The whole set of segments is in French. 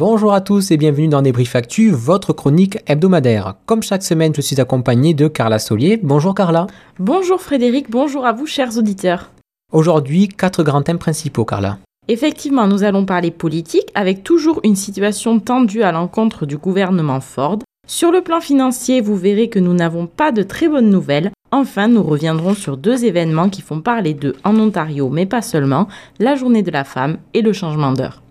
Bonjour à tous et bienvenue dans Débrief Actu, votre chronique hebdomadaire. Comme chaque semaine, je suis accompagné de Carla Solier. Bonjour Carla. Bonjour Frédéric, bonjour à vous chers auditeurs. Aujourd'hui, quatre grands thèmes principaux, Carla. Effectivement, nous allons parler politique avec toujours une situation tendue à l'encontre du gouvernement Ford. Sur le plan financier, vous verrez que nous n'avons pas de très bonnes nouvelles. Enfin, nous reviendrons sur deux événements qui font parler d'eux en Ontario, mais pas seulement, la journée de la femme et le changement d'heure.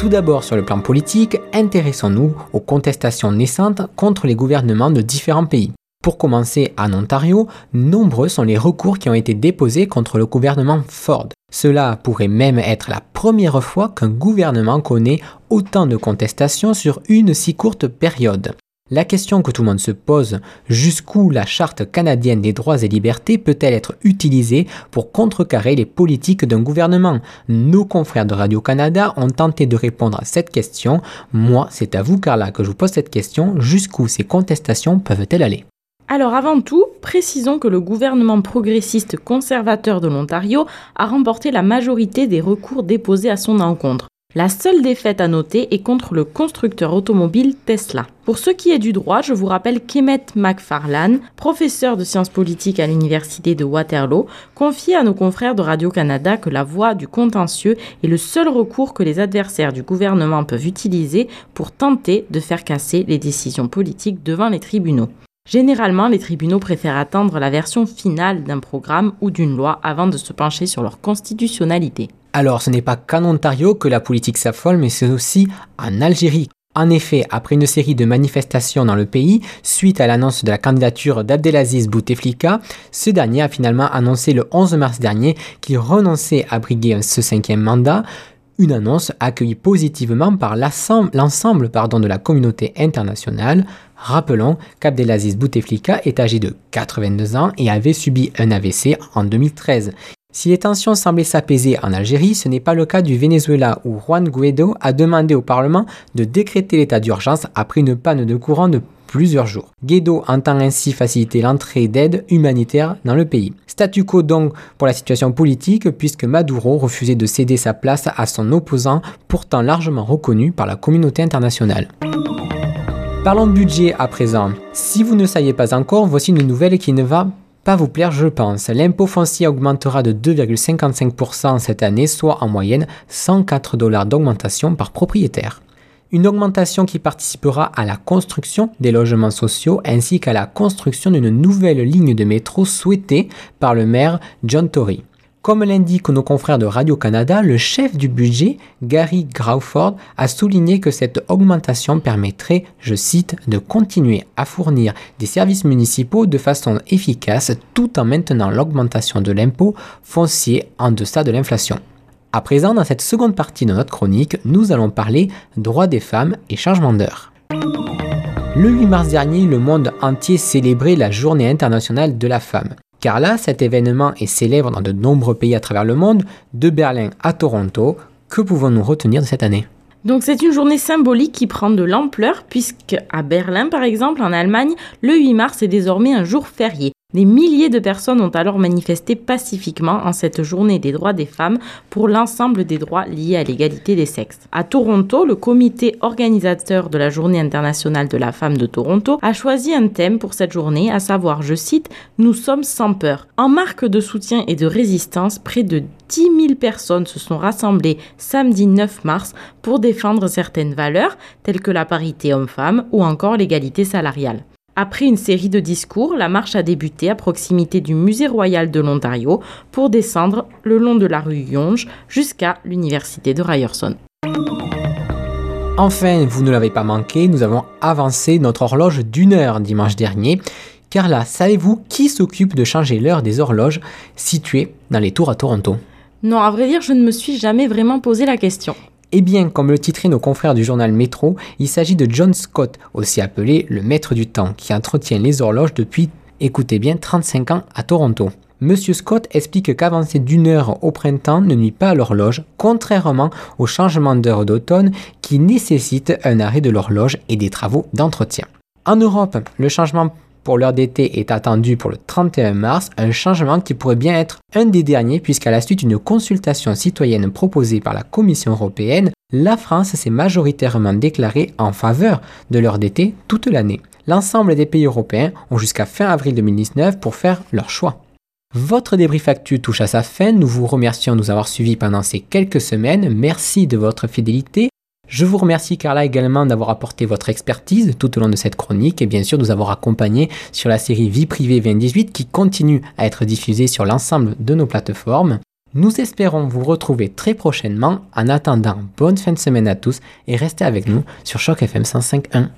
Tout d'abord sur le plan politique, intéressons-nous aux contestations naissantes contre les gouvernements de différents pays. Pour commencer, en Ontario, nombreux sont les recours qui ont été déposés contre le gouvernement Ford. Cela pourrait même être la première fois qu'un gouvernement connaît autant de contestations sur une si courte période. La question que tout le monde se pose, jusqu'où la Charte canadienne des droits et libertés peut-elle être utilisée pour contrecarrer les politiques d'un gouvernement? Nos confrères de Radio-Canada ont tenté de répondre à cette question. Moi, c'est à vous, Carla, que je vous pose cette question. Jusqu'où ces contestations peuvent-elles aller? Alors avant tout, précisons que le gouvernement progressiste conservateur de l'Ontario a remporté la majorité des recours déposés à son encontre. La seule défaite à noter est contre le constructeur automobile Tesla. Pour ce qui est du droit, je vous rappelle qu'Emmet McFarlane, professeur de sciences politiques à l'université de Waterloo, confie à nos confrères de Radio-Canada que la voie du contentieux est le seul recours que les adversaires du gouvernement peuvent utiliser pour tenter de faire casser les décisions politiques devant les tribunaux. Généralement, les tribunaux préfèrent attendre la version finale d'un programme ou d'une loi avant de se pencher sur leur constitutionnalité. Alors, ce n'est pas qu'en Ontario que la politique s'affole, mais c'est aussi en Algérie. En effet, après une série de manifestations dans le pays, suite à l'annonce de la candidature d'Abdelaziz Bouteflika, ce dernier a finalement annoncé le 11 mars dernier qu'il renonçait à briguer ce cinquième mandat, une annonce accueillie positivement par l'ensemble de la communauté internationale. Rappelons qu'Abdelaziz Bouteflika est âgé de 82 ans et avait subi un AVC en 2013. Si les tensions semblaient s'apaiser en Algérie, ce n'est pas le cas du Venezuela où Juan Guaido a demandé au Parlement de décréter l'état d'urgence après une panne de courant de plusieurs jours. Guaido entend ainsi faciliter l'entrée d'aide humanitaire dans le pays. Statu quo donc pour la situation politique puisque Maduro refusait de céder sa place à son opposant pourtant largement reconnu par la communauté internationale. Parlons budget à présent. Si vous ne saviez pas encore, voici une nouvelle qui ne va pas vous plaire, je pense. L'impôt foncier augmentera de 2,55% cette année, soit en moyenne 104 dollars d'augmentation par propriétaire. Une augmentation qui participera à la construction des logements sociaux ainsi qu'à la construction d'une nouvelle ligne de métro souhaitée par le maire John Tory. Comme l'indiquent nos confrères de Radio-Canada, le chef du budget, Gary Crawford, a souligné que cette augmentation permettrait, je cite, de continuer à fournir des services municipaux de façon efficace tout en maintenant l'augmentation de l'impôt foncier en deçà de l'inflation. À présent, dans cette seconde partie de notre chronique, nous allons parler droits des femmes et changement d'heure. Le 8 mars dernier, le monde entier célébrait la Journée internationale de la femme. Car là, cet événement est célèbre dans de nombreux pays à travers le monde, de Berlin à Toronto. Que pouvons-nous retenir de cette année? Donc c'est une journée symbolique qui prend de l'ampleur puisque à Berlin par exemple en Allemagne, le 8 mars est désormais un jour férié. Des milliers de personnes ont alors manifesté pacifiquement en cette journée des droits des femmes pour l'ensemble des droits liés à l'égalité des sexes. À Toronto, le comité organisateur de la Journée internationale de la femme de Toronto a choisi un thème pour cette journée, à savoir, je cite, Nous sommes sans peur. En marque de soutien et de résistance, près de 10 000 personnes se sont rassemblées samedi 9 mars pour défendre certaines valeurs telles que la parité homme-femme ou encore l'égalité salariale. Après une série de discours, la marche a débuté à proximité du Musée royal de l'Ontario pour descendre le long de la rue Yonge jusqu'à l'université de Ryerson. Enfin, vous ne l'avez pas manqué, nous avons avancé notre horloge d'une heure dimanche dernier. Car là, savez-vous qui s'occupe de changer l'heure des horloges situées dans les tours à Toronto? Non, à vrai dire, je ne me suis jamais vraiment posé la question. Eh bien, comme le titraient nos confrères du journal Métro, il s'agit de John Scott, aussi appelé le maître du temps, qui entretient les horloges depuis, écoutez bien, 35 ans à Toronto. Monsieur Scott explique qu'avancer d'une heure au printemps ne nuit pas à l'horloge, contrairement au changement d'heure d'automne qui nécessite un arrêt de l'horloge et des travaux d'entretien. En Europe, le changement pour l'heure d'été est attendu pour le 31 mars, un changement qui pourrait bien être un des derniers puisqu'à la suite d'une consultation citoyenne proposée par la Commission européenne, la France s'est majoritairement déclarée en faveur de l'heure d'été toute l'année. L'ensemble des pays européens ont jusqu'à fin avril 2019 pour faire leur choix. Votre débrief actu touche à sa fin. Nous vous remercions de nous avoir suivis pendant ces quelques semaines. Merci de votre fidélité. Je vous remercie Carla également d'avoir apporté votre expertise tout au long de cette chronique et bien sûr de nous avoir accompagnés sur la série Vie privée 2018 qui continue à être diffusée sur l'ensemble de nos plateformes. Nous espérons vous retrouver très prochainement. En attendant, bonne fin de semaine à tous et restez avec nous sur Choc FM 105.1.